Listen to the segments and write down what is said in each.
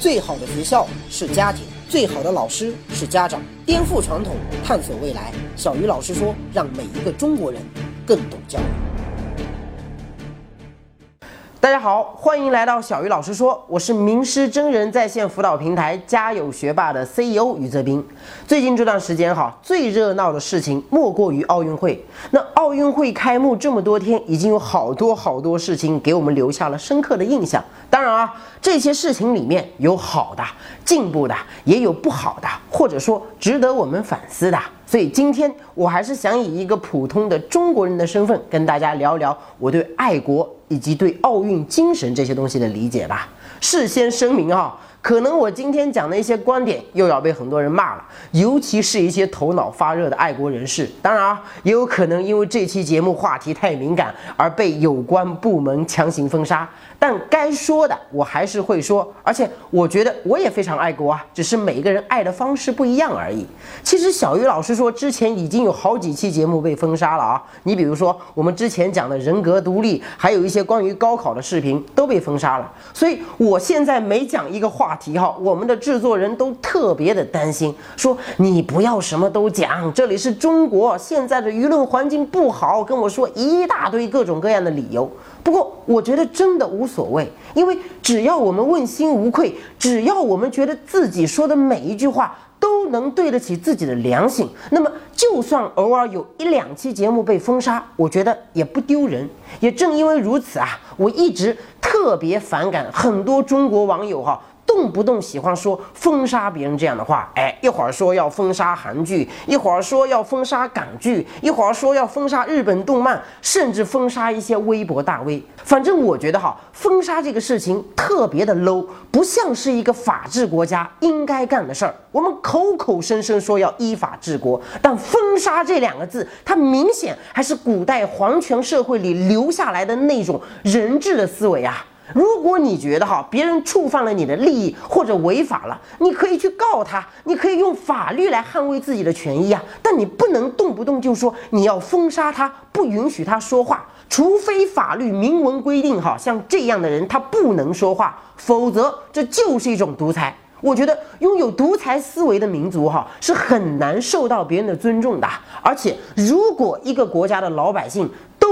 最好的学校是家庭，最好的老师是家长。颠覆传统，探索未来。小鱼老师说，让每一个中国人更懂教育。大家好，欢迎来到小鱼老师说，我是名师真人在线辅导平台家有学霸的 CEO 于泽斌。最近这段时间哈，最热闹的事情莫过于奥运会。那奥运会开幕这么多天，已经有好多好多事情给我们留下了深刻的印象。当然啊，这些事情里面有好的、进步的，也有不好的，或者说值得我们反思的。所以今天我还是想以一个普通的中国人的身份，跟大家聊聊我对爱国以及对奥运精神这些东西的理解吧。事先声明啊。可能我今天讲的一些观点又要被很多人骂了，尤其是一些头脑发热的爱国人士。当然啊，也有可能因为这期节目话题太敏感而被有关部门强行封杀。但该说的我还是会说，而且我觉得我也非常爱国啊，只是每个人爱的方式不一样而已。其实小鱼老师说，之前已经有好几期节目被封杀了啊。你比如说我们之前讲的人格独立，还有一些关于高考的视频都被封杀了。所以我现在每讲一个话话题哈，我们的制作人都特别的担心，说你不要什么都讲，这里是中国，现在的舆论环境不好，跟我说一大堆各种各样的理由。不过我觉得真的无所谓，因为只要我们问心无愧，只要我们觉得自己说的每一句话都能对得起自己的良心，那么就算偶尔有一两期节目被封杀，我觉得也不丢人。也正因为如此啊，我一直特别反感很多中国网友哈。动不动喜欢说封杀别人这样的话，哎，一会儿说要封杀韩剧，一会儿说要封杀港剧，一会儿说要封杀日本动漫，甚至封杀一些微博大 V。反正我觉得哈，封杀这个事情特别的 low，不像是一个法治国家应该干的事儿。我们口口声声说要依法治国，但封杀这两个字，它明显还是古代皇权社会里留下来的那种人治的思维啊。如果你觉得哈别人触犯了你的利益或者违法了，你可以去告他，你可以用法律来捍卫自己的权益啊。但你不能动不动就说你要封杀他，不允许他说话，除非法律明文规定哈，像这样的人他不能说话，否则这就是一种独裁。我觉得拥有独裁思维的民族哈是很难受到别人的尊重的，而且如果一个国家的老百姓。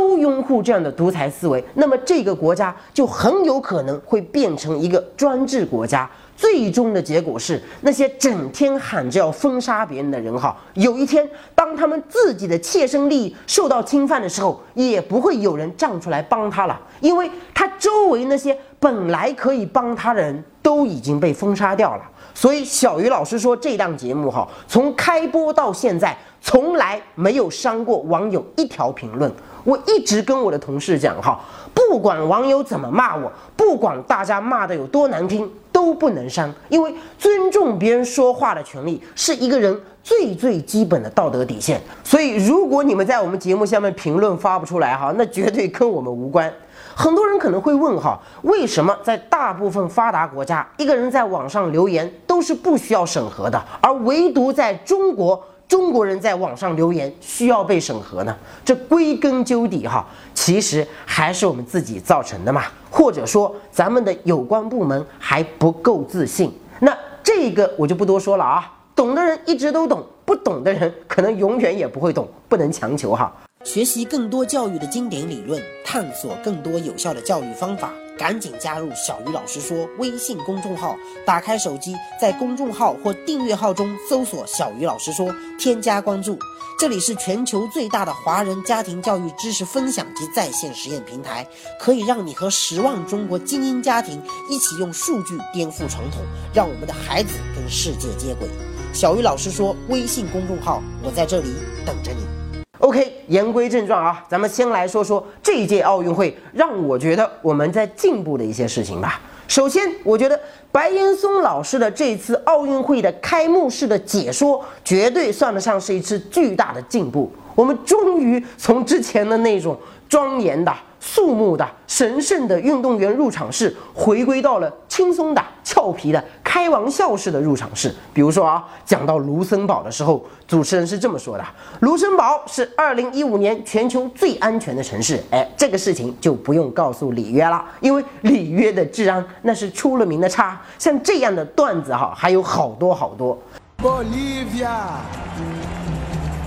都拥护这样的独裁思维，那么这个国家就很有可能会变成一个专制国家。最终的结果是，那些整天喊着要封杀别人的人，哈，有一天当他们自己的切身利益受到侵犯的时候，也不会有人站出来帮他了，因为他周围那些本来可以帮他的人都已经被封杀掉了。所以小鱼老师说，这档节目哈，从开播到现在，从来没有删过网友一条评论。我一直跟我的同事讲哈，不管网友怎么骂我，不管大家骂的有多难听，都不能删，因为尊重别人说话的权利是一个人最最基本的道德底线。所以，如果你们在我们节目下面评论发不出来哈，那绝对跟我们无关。很多人可能会问哈，为什么在大部分发达国家，一个人在网上留言都是不需要审核的，而唯独在中国？中国人在网上留言需要被审核呢？这归根究底哈，其实还是我们自己造成的嘛，或者说咱们的有关部门还不够自信。那这个我就不多说了啊，懂的人一直都懂，不懂的人可能永远也不会懂，不能强求哈。学习更多教育的经典理论，探索更多有效的教育方法。赶紧加入小鱼老师说微信公众号，打开手机，在公众号或订阅号中搜索“小鱼老师说”，添加关注。这里是全球最大的华人家庭教育知识分享及在线实验平台，可以让你和十万中国精英家庭一起用数据颠覆传统，让我们的孩子跟世界接轨。小鱼老师说微信公众号，我在这里等着你。OK，言归正传啊，咱们先来说说这一届奥运会让我觉得我们在进步的一些事情吧。首先，我觉得白岩松老师的这次奥运会的开幕式的解说，绝对算得上是一次巨大的进步。我们终于从之前的那种庄严的、肃穆的、神圣的运动员入场式，回归到了轻松的、俏皮的。开玩笑式的入场式。比如说啊，讲到卢森堡的时候，主持人是这么说的：卢森堡是二零一五年全球最安全的城市。哎，这个事情就不用告诉里约了，因为里约的治安那是出了名的差。像这样的段子哈，还有好多好多。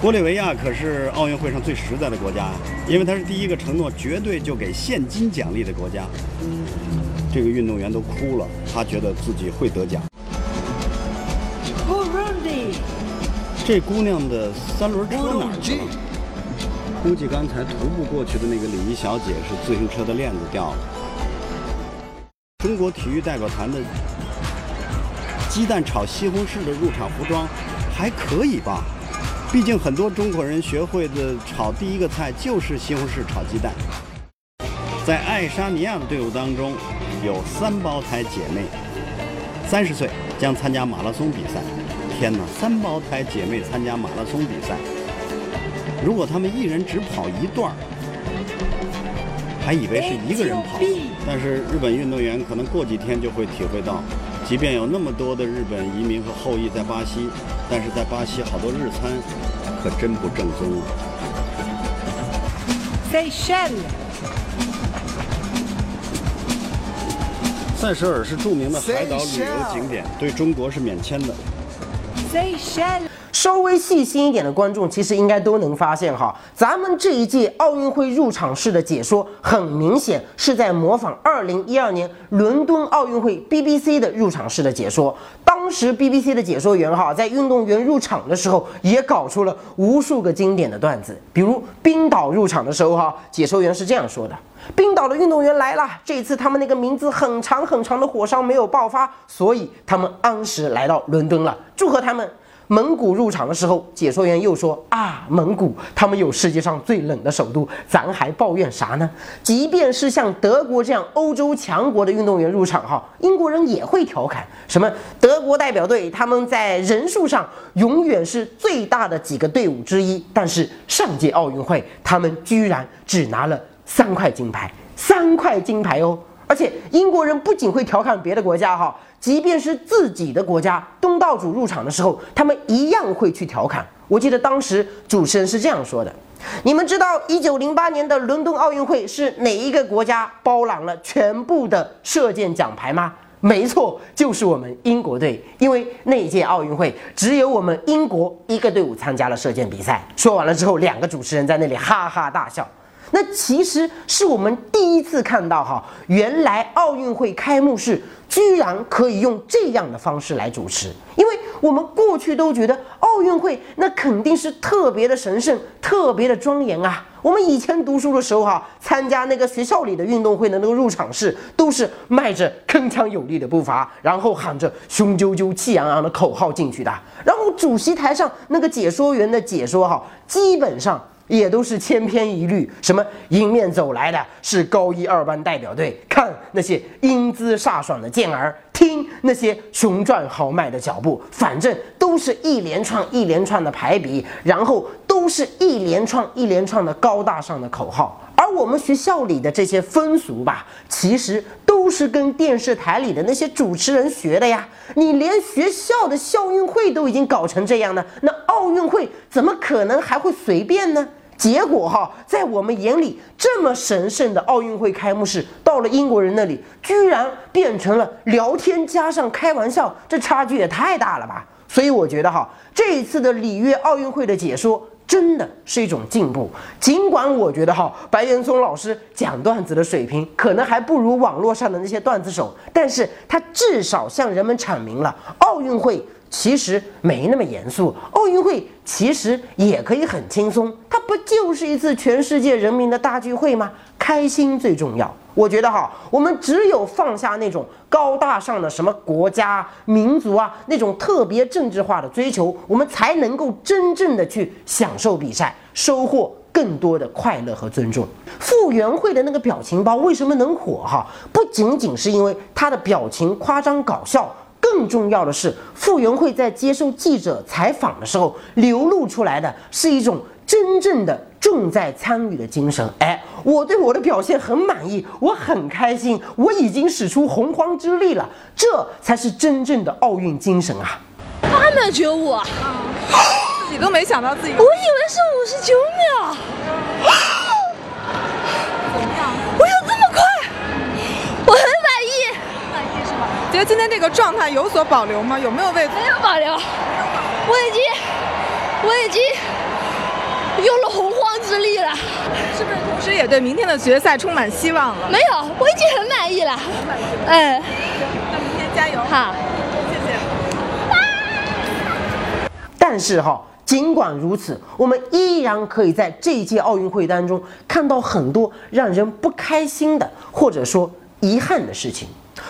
玻利维亚可是奥运会上最实在的国家，因为它是第一个承诺绝对就给现金奖励的国家。这个运动员都哭了，他觉得自己会得奖。这姑娘的三轮车哪儿去了？估计刚才徒步过去的那个礼仪小姐是自行车的链子掉了。中国体育代表团的鸡蛋炒西红柿的入场服装还可以吧？毕竟很多中国人学会的炒第一个菜就是西红柿炒鸡蛋。在爱沙尼亚的队伍当中，有三胞胎姐妹，三十岁将参加马拉松比赛。天哪，三胞胎姐妹参加马拉松比赛，如果她们一人只跑一段儿，还以为是一个人跑。但是日本运动员可能过几天就会体会到，即便有那么多的日本移民和后裔在巴西。但是在巴西，好多日餐可真不正宗啊。塞舌尔，塞舌尔是著名的海岛旅游景点，对中国是免签的。塞舌尔。稍微细心一点的观众，其实应该都能发现哈，咱们这一届奥运会入场式的解说，很明显是在模仿2012年伦敦奥运会 BBC 的入场式的解说。当时 BBC 的解说员哈，在运动员入场的时候，也搞出了无数个经典的段子。比如冰岛入场的时候哈，解说员是这样说的：“冰岛的运动员来了，这次他们那个名字很长很长的火山没有爆发，所以他们按时来到伦敦了，祝贺他们。”蒙古入场的时候，解说员又说啊，蒙古他们有世界上最冷的首都，咱还抱怨啥呢？即便是像德国这样欧洲强国的运动员入场，哈，英国人也会调侃什么德国代表队他们在人数上永远是最大的几个队伍之一，但是上届奥运会他们居然只拿了三块金牌，三块金牌哦！而且英国人不仅会调侃别的国家，哈。即便是自己的国家东道主入场的时候，他们一样会去调侃。我记得当时主持人是这样说的：“你们知道一九零八年的伦敦奥运会是哪一个国家包揽了全部的射箭奖牌吗？没错，就是我们英国队。因为那届奥运会只有我们英国一个队伍参加了射箭比赛。”说完了之后，两个主持人在那里哈哈大笑。那其实是我们第一次看到哈，原来奥运会开幕式。居然可以用这样的方式来主持，因为我们过去都觉得奥运会那肯定是特别的神圣、特别的庄严啊。我们以前读书的时候哈，参加那个学校里的运动会的那个入场式，都是迈着铿锵有力的步伐，然后喊着雄赳赳、气昂昂的口号进去的。然后主席台上那个解说员的解说哈，基本上。也都是千篇一律，什么迎面走来的是高一二班代表队，看那些英姿飒爽的健儿，听那些雄壮豪迈的脚步，反正都是一连串一连串的排比，然后都是一连串一连串的高大上的口号。我们学校里的这些风俗吧，其实都是跟电视台里的那些主持人学的呀。你连学校的校运会都已经搞成这样了，那奥运会怎么可能还会随便呢？结果哈，在我们眼里这么神圣的奥运会开幕式，到了英国人那里，居然变成了聊天加上开玩笑，这差距也太大了吧！所以我觉得哈，这一次的里约奥运会的解说真的是一种进步。尽管我觉得哈，白岩松老师讲段子的水平可能还不如网络上的那些段子手，但是他至少向人们阐明了奥运会。其实没那么严肃，奥运会其实也可以很轻松，它不就是一次全世界人民的大聚会吗？开心最重要。我觉得哈，我们只有放下那种高大上的什么国家、民族啊那种特别政治化的追求，我们才能够真正的去享受比赛，收获更多的快乐和尊重。傅园慧的那个表情包为什么能火哈？不仅仅是因为他的表情夸张搞笑。更重要的是，傅园慧在接受记者采访的时候流露出来的是一种真正的重在参与的精神。哎，我对我的表现很满意，我很开心，我已经使出洪荒之力了，这才是真正的奥运精神啊！八秒九五，自己都没想到自己，我以为是五十九秒。怎么样？我有这么快？我很满意。满意是吧？觉得今天这个状态有所保留吗？有没有为没有保留？我已经，我已经用了洪荒之力了。是不是同时也对明天的决赛充满希望了？没有，我已经很满意了。很满意。嗯，那明天加油。好。谢谢。但是哈，尽管如此，我们依然可以在这一届奥运会当中看到很多让人不开心的，或者说遗憾的事情。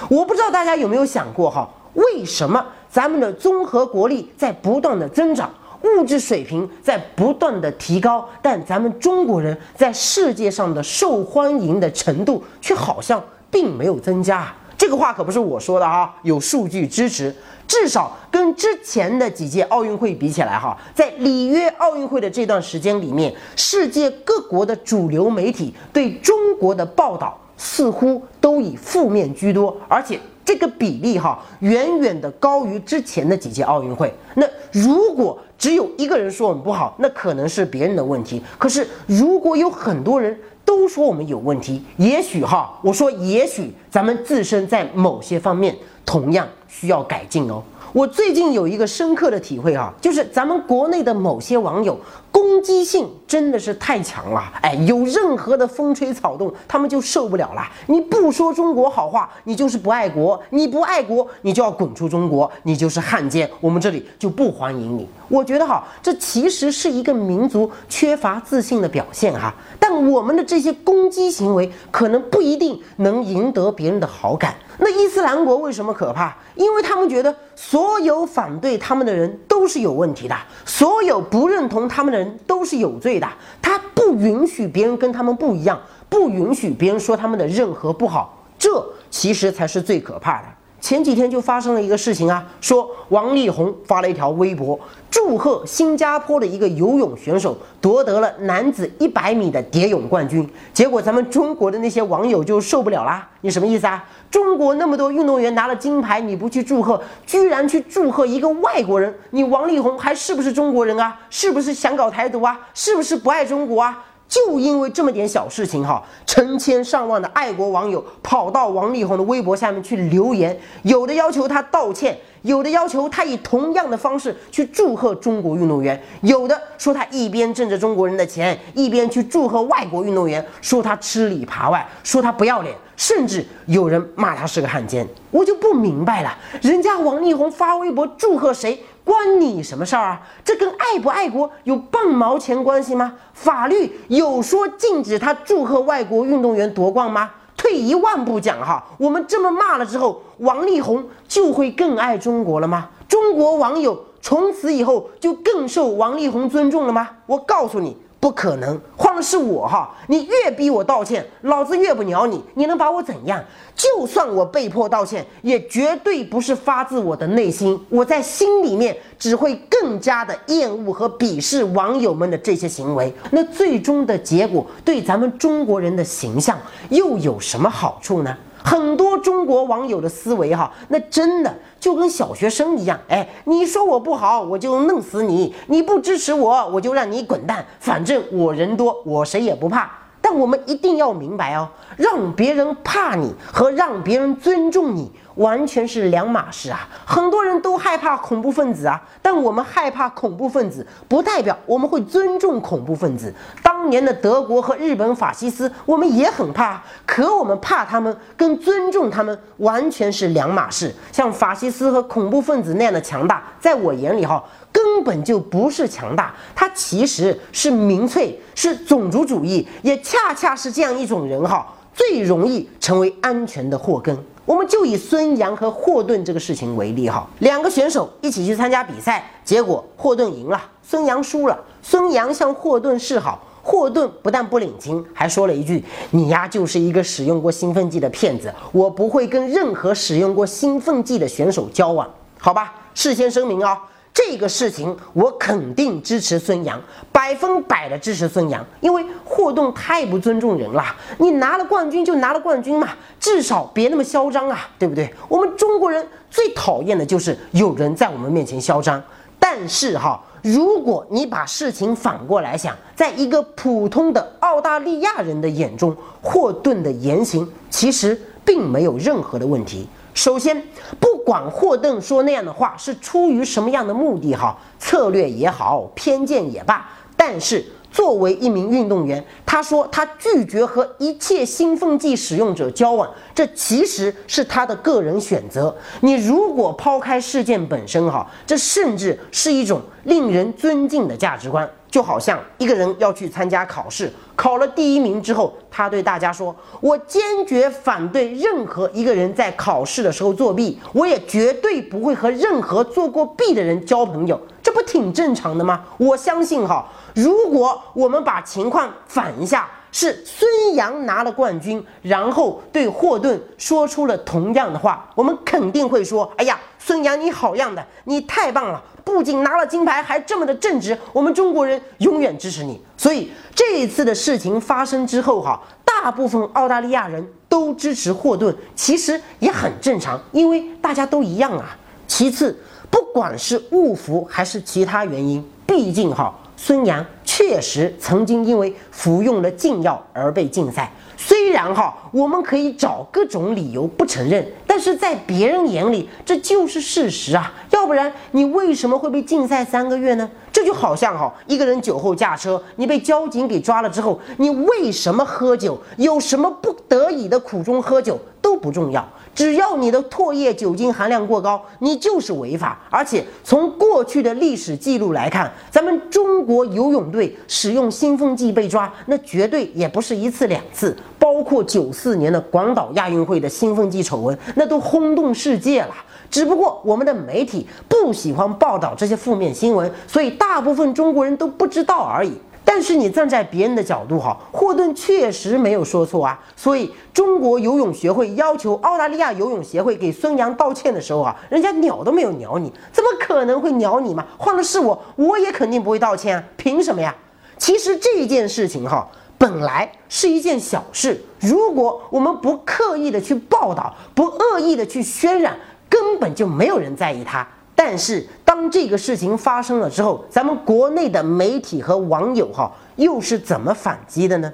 我不知道大家有没有想过哈，为什么咱们的综合国力在不断的增长，物质水平在不断的提高，但咱们中国人在世界上的受欢迎的程度却好像并没有增加？这个话可不是我说的哈，有数据支持。至少跟之前的几届奥运会比起来，哈，在里约奥运会的这段时间里面，世界各国的主流媒体对中国的报道似乎都以负面居多，而且这个比例哈，远远的高于之前的几届奥运会。那如果只有一个人说我们不好，那可能是别人的问题。可是如果有很多人都说我们有问题，也许哈，我说也许咱们自身在某些方面同样需要改进哦。我最近有一个深刻的体会哈，就是咱们国内的某些网友攻击性真的是太强了，哎，有任何的风吹草动，他们就受不了了。你不说中国好话，你就是不爱国；你不爱国，你就要滚出中国，你就是汉奸，我们这里就不欢迎你。我觉得哈，这其实是一个民族缺乏自信的表现哈。但我们的这些攻击行为，可能不一定能赢得别人的好感。那伊斯兰国为什么可怕？因为他们觉得所有反对他们的人都是有问题的，所有不认同他们的人都是有罪的。他不允许别人跟他们不一样，不允许别人说他们的任何不好，这其实才是最可怕的。前几天就发生了一个事情啊，说王力宏发了一条微博，祝贺新加坡的一个游泳选手夺得了男子一百米的蝶泳冠军。结果咱们中国的那些网友就受不了啦，你什么意思啊？中国那么多运动员拿了金牌，你不去祝贺，居然去祝贺一个外国人，你王力宏还是不是中国人啊？是不是想搞台独啊？是不是不爱中国啊？就因为这么点小事情哈，成千上万的爱国网友跑到王力宏的微博下面去留言，有的要求他道歉，有的要求他以同样的方式去祝贺中国运动员，有的说他一边挣着中国人的钱，一边去祝贺外国运动员，说他吃里扒外，说他不要脸，甚至有人骂他是个汉奸。我就不明白了，人家王力宏发微博祝贺谁？关你什么事儿啊？这跟爱不爱国有半毛钱关系吗？法律有说禁止他祝贺外国运动员夺冠吗？退一万步讲哈，我们这么骂了之后，王力宏就会更爱中国了吗？中国网友从此以后就更受王力宏尊重了吗？我告诉你。不可能，换了是我哈，你越逼我道歉，老子越不鸟你，你能把我怎样？就算我被迫道歉，也绝对不是发自我的内心，我在心里面只会更加的厌恶和鄙视网友们的这些行为。那最终的结果对咱们中国人的形象又有什么好处呢？很多中国网友的思维哈，那真的就跟小学生一样，哎，你说我不好，我就弄死你；你不支持我，我就让你滚蛋。反正我人多，我谁也不怕。但我们一定要明白哦，让别人怕你和让别人尊重你。完全是两码事啊！很多人都害怕恐怖分子啊，但我们害怕恐怖分子，不代表我们会尊重恐怖分子。当年的德国和日本法西斯，我们也很怕，可我们怕他们跟尊重他们完全是两码事。像法西斯和恐怖分子那样的强大，在我眼里哈，根本就不是强大，它其实是民粹，是种族主义，也恰恰是这样一种人哈，最容易成为安全的祸根。我们就以孙杨和霍顿这个事情为例哈，两个选手一起去参加比赛，结果霍顿赢了，孙杨输了。孙杨向霍顿示好，霍顿不但不领情，还说了一句：“你呀就是一个使用过兴奋剂的骗子，我不会跟任何使用过兴奋剂的选手交往。”好吧，事先声明啊，这个事情我肯定支持孙杨，百分百的支持孙杨，因为霍顿太不尊重人了。你拿了冠军就拿了冠军嘛，至少别那么嚣张啊，对不对？我们中国人最讨厌的就是有人在我们面前嚣张。但是哈，如果你把事情反过来想，在一个普通的澳大利亚人的眼中，霍顿的言行其实并没有任何的问题。首先，不管霍顿说那样的话是出于什么样的目的，哈，策略也好，偏见也罢，但是作为一名运动员，他说他拒绝和一切兴奋剂使用者交往，这其实是他的个人选择。你如果抛开事件本身，哈，这甚至是一种令人尊敬的价值观。就好像一个人要去参加考试，考了第一名之后，他对大家说：“我坚决反对任何一个人在考试的时候作弊，我也绝对不会和任何做过弊的人交朋友。”这不挺正常的吗？我相信哈，如果我们把情况反一下，是孙杨拿了冠军，然后对霍顿说出了同样的话，我们肯定会说：“哎呀，孙杨你好样的，你太棒了。”不仅拿了金牌，还这么的正直，我们中国人永远支持你。所以这一次的事情发生之后，哈，大部分澳大利亚人都支持霍顿，其实也很正常，因为大家都一样啊。其次，不管是误服还是其他原因，毕竟哈，孙杨确实曾经因为服用了禁药而被禁赛。虽然哈，我们可以找各种理由不承认，但是在别人眼里这就是事实啊！要不然你为什么会被禁赛三个月呢？这就好像哈，一个人酒后驾车，你被交警给抓了之后，你为什么喝酒？有什么不得已的苦衷喝酒不重要。只要你的唾液酒精含量过高，你就是违法。而且从过去的历史记录来看，咱们中国游泳队使用兴奋剂被抓，那绝对也不是一次两次。包括九四年的广岛亚运会的兴奋剂丑闻，那都轰动世界了。只不过我们的媒体不喜欢报道这些负面新闻，所以大部分中国人都不知道而已。但是你站在别人的角度，哈，霍顿确实没有说错啊。所以中国游泳协会要求澳大利亚游泳协会给孙杨道歉的时候啊，人家鸟都没有鸟你，怎么可能会鸟你嘛？换了是我，我也肯定不会道歉啊，凭什么呀？其实这件事情哈，本来是一件小事，如果我们不刻意的去报道，不恶意的去渲染，根本就没有人在意它。但是当这个事情发生了之后，咱们国内的媒体和网友哈又是怎么反击的呢？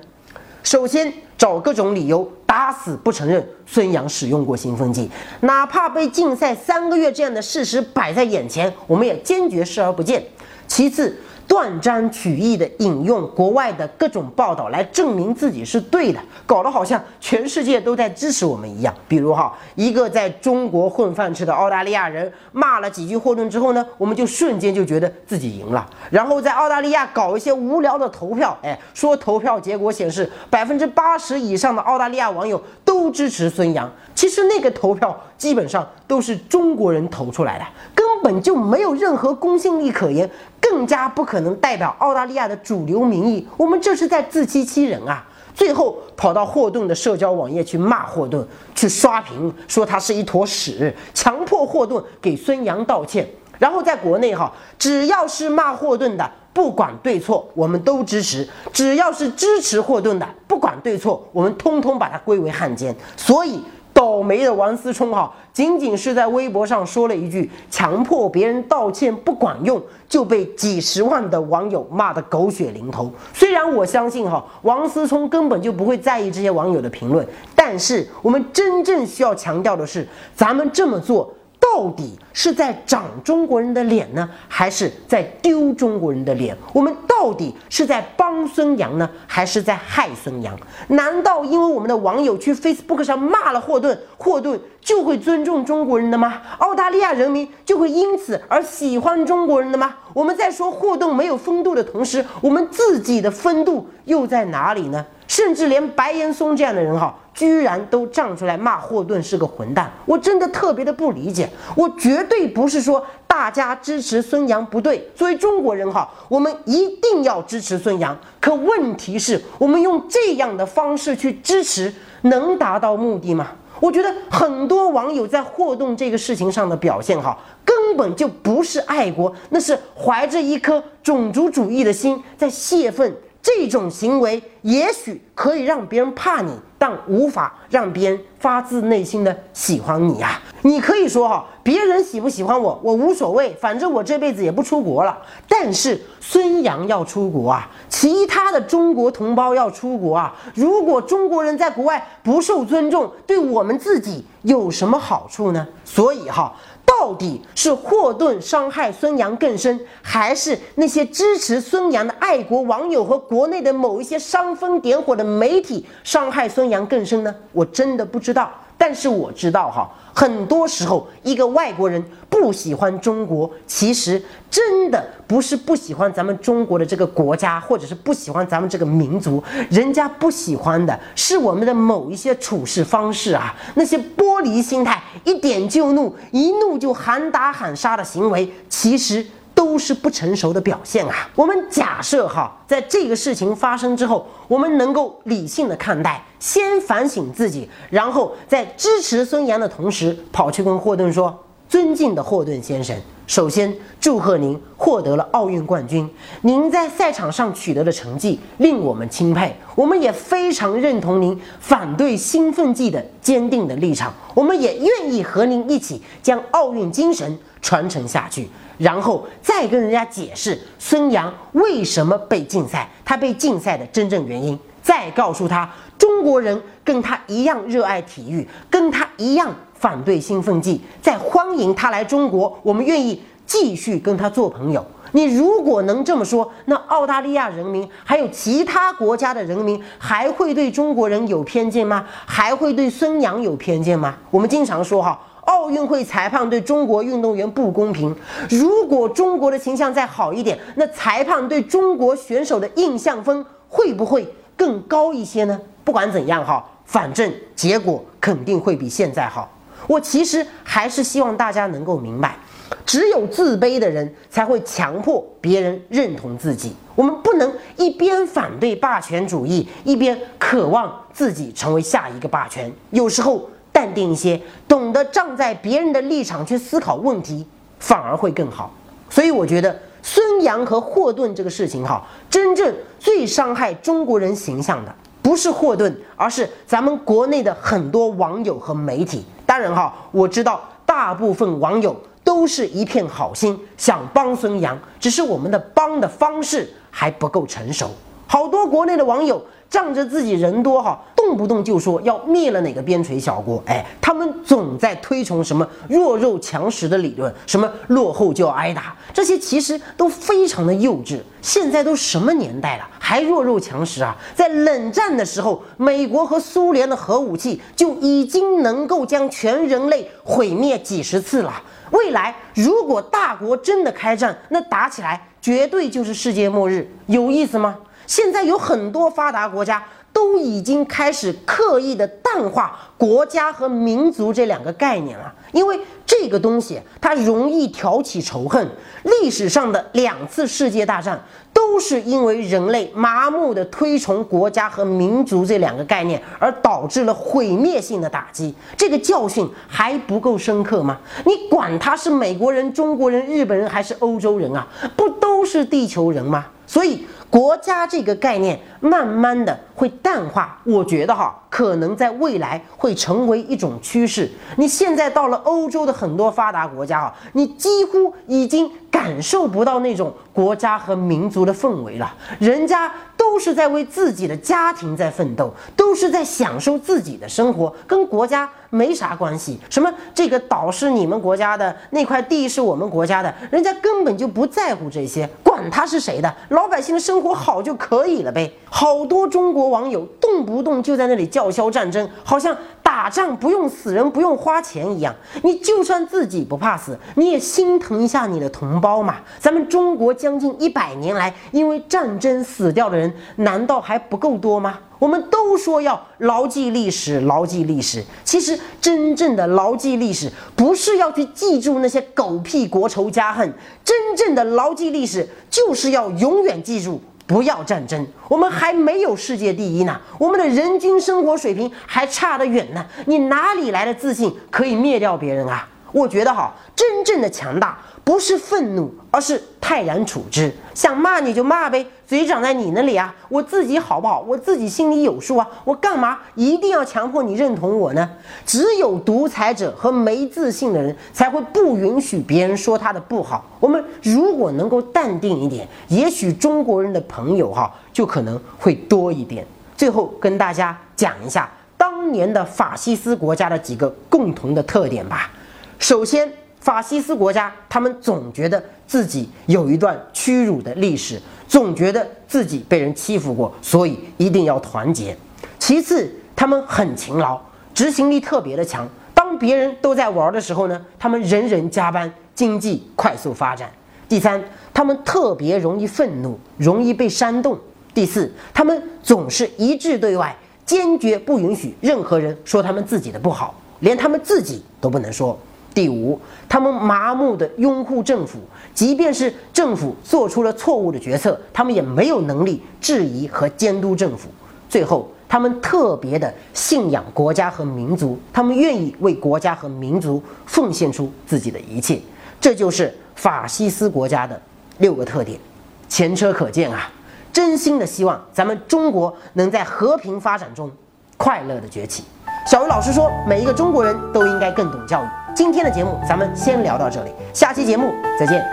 首先找各种理由打死不承认孙杨使用过兴奋剂，哪怕被禁赛三个月这样的事实摆在眼前，我们也坚决视而不见。其次。断章取义的引用国外的各种报道来证明自己是对的，搞得好像全世界都在支持我们一样。比如哈，一个在中国混饭吃的澳大利亚人骂了几句霍顿之后呢，我们就瞬间就觉得自己赢了。然后在澳大利亚搞一些无聊的投票，哎，说投票结果显示百分之八十以上的澳大利亚网友都支持孙杨。其实那个投票基本上都是中国人投出来的，根本就没有任何公信力可言。更加不可能代表澳大利亚的主流民意，我们这是在自欺欺人啊！最后跑到霍顿的社交网页去骂霍顿，去刷屏说他是一坨屎，强迫霍顿给孙杨道歉。然后在国内哈，只要是骂霍顿的，不管对错，我们都支持；只要是支持霍顿的，不管对错，我们通通把他归为汉奸。所以。倒霉的王思聪哈，仅仅是在微博上说了一句“强迫别人道歉不管用”，就被几十万的网友骂得狗血淋头。虽然我相信哈，王思聪根本就不会在意这些网友的评论，但是我们真正需要强调的是，咱们这么做。到底是在长中国人的脸呢，还是在丢中国人的脸？我们到底是在帮孙杨呢，还是在害孙杨？难道因为我们的网友去 Facebook 上骂了霍顿，霍顿就会尊重中国人的吗？澳大利亚人民就会因此而喜欢中国人的吗？我们在说霍顿没有风度的同时，我们自己的风度又在哪里呢？甚至连白岩松这样的人哈。居然都站出来骂霍顿是个混蛋，我真的特别的不理解。我绝对不是说大家支持孙杨不对，作为中国人哈，我们一定要支持孙杨。可问题是，我们用这样的方式去支持，能达到目的吗？我觉得很多网友在霍顿这个事情上的表现哈，根本就不是爱国，那是怀着一颗种族主义的心在泄愤。这种行为也许可以让别人怕你，但无法让别人发自内心的喜欢你啊！你可以说哈，别人喜不喜欢我，我无所谓，反正我这辈子也不出国了。但是孙杨要出国啊，其他的中国同胞要出国啊，如果中国人在国外不受尊重，对我们自己有什么好处呢？所以哈。到底是霍顿伤害孙杨更深，还是那些支持孙杨的爱国网友和国内的某一些煽风点火的媒体伤害孙杨更深呢？我真的不知道。但是我知道哈，很多时候一个外国人不喜欢中国，其实真的不是不喜欢咱们中国的这个国家，或者是不喜欢咱们这个民族，人家不喜欢的是我们的某一些处事方式啊，那些玻璃心态，一点就怒，一怒就喊打喊杀的行为，其实。都是不成熟的表现啊！我们假设哈，在这个事情发生之后，我们能够理性的看待，先反省自己，然后在支持孙杨的同时，跑去跟霍顿说：“尊敬的霍顿先生，首先祝贺您获得了奥运冠军，您在赛场上取得的成绩令我们钦佩，我们也非常认同您反对兴奋剂的坚定的立场，我们也愿意和您一起将奥运精神传承下去。”然后再跟人家解释孙杨为什么被禁赛，他被禁赛的真正原因，再告诉他中国人跟他一样热爱体育，跟他一样反对兴奋剂，在欢迎他来中国，我们愿意继续跟他做朋友。你如果能这么说，那澳大利亚人民还有其他国家的人民还会对中国人有偏见吗？还会对孙杨有偏见吗？我们经常说哈。奥运会裁判对中国运动员不公平。如果中国的形象再好一点，那裁判对中国选手的印象分会不会更高一些呢？不管怎样哈，反正结果肯定会比现在好。我其实还是希望大家能够明白，只有自卑的人才会强迫别人认同自己。我们不能一边反对霸权主义，一边渴望自己成为下一个霸权。有时候。淡定一些，懂得站在别人的立场去思考问题，反而会更好。所以我觉得孙杨和霍顿这个事情哈，真正最伤害中国人形象的不是霍顿，而是咱们国内的很多网友和媒体。当然哈，我知道大部分网友都是一片好心，想帮孙杨，只是我们的帮的方式还不够成熟。好多国内的网友。仗着自己人多哈，动不动就说要灭了哪个边陲小国，哎，他们总在推崇什么弱肉强食的理论，什么落后就要挨打，这些其实都非常的幼稚。现在都什么年代了，还弱肉强食啊？在冷战的时候，美国和苏联的核武器就已经能够将全人类毁灭几十次了。未来如果大国真的开战，那打起来绝对就是世界末日，有意思吗？现在有很多发达国家都已经开始刻意的淡化国家和民族这两个概念了，因为这个东西它容易挑起仇恨。历史上的两次世界大战都是因为人类麻木的推崇国家和民族这两个概念，而导致了毁灭性的打击。这个教训还不够深刻吗？你管他是美国人、中国人、日本人还是欧洲人啊，不都是地球人吗？所以。国家这个概念慢慢的会淡化，我觉得哈，可能在未来会成为一种趋势。你现在到了欧洲的很多发达国家啊，你几乎已经感受不到那种国家和民族的氛围了，人家。都是在为自己的家庭在奋斗，都是在享受自己的生活，跟国家没啥关系。什么这个岛是你们国家的，那块地是我们国家的，人家根本就不在乎这些，管他是谁的，老百姓的生活好就可以了呗。好多中国网友动不动就在那里叫嚣战争，好像。打仗不用死人，不用花钱一样，你就算自己不怕死，你也心疼一下你的同胞嘛。咱们中国将近一百年来，因为战争死掉的人，难道还不够多吗？我们都说要牢记历史，牢记历史。其实真正的牢记历史，不是要去记住那些狗屁国仇家恨，真正的牢记历史，就是要永远记住。不要战争，我们还没有世界第一呢，我们的人均生活水平还差得远呢。你哪里来的自信可以灭掉别人啊？我觉得哈，真正的强大不是愤怒，而是泰然处之。想骂你就骂呗，嘴长在你那里啊！我自己好不好？我自己心里有数啊！我干嘛一定要强迫你认同我呢？只有独裁者和没自信的人才会不允许别人说他的不好。我们如果能够淡定一点，也许中国人的朋友哈就可能会多一点。最后跟大家讲一下当年的法西斯国家的几个共同的特点吧。首先，法西斯国家他们总觉得自己有一段屈辱的历史，总觉得自己被人欺负过，所以一定要团结。其次，他们很勤劳，执行力特别的强。当别人都在玩的时候呢，他们人人加班，经济快速发展。第三，他们特别容易愤怒，容易被煽动。第四，他们总是一致对外，坚决不允许任何人说他们自己的不好，连他们自己都不能说。第五，他们麻木的拥护政府，即便是政府做出了错误的决策，他们也没有能力质疑和监督政府。最后，他们特别的信仰国家和民族，他们愿意为国家和民族奉献出自己的一切。这就是法西斯国家的六个特点，前车可鉴啊！真心的希望咱们中国能在和平发展中快乐的崛起。小鱼老师说，每一个中国人都应该更懂教育。今天的节目咱们先聊到这里，下期节目再见。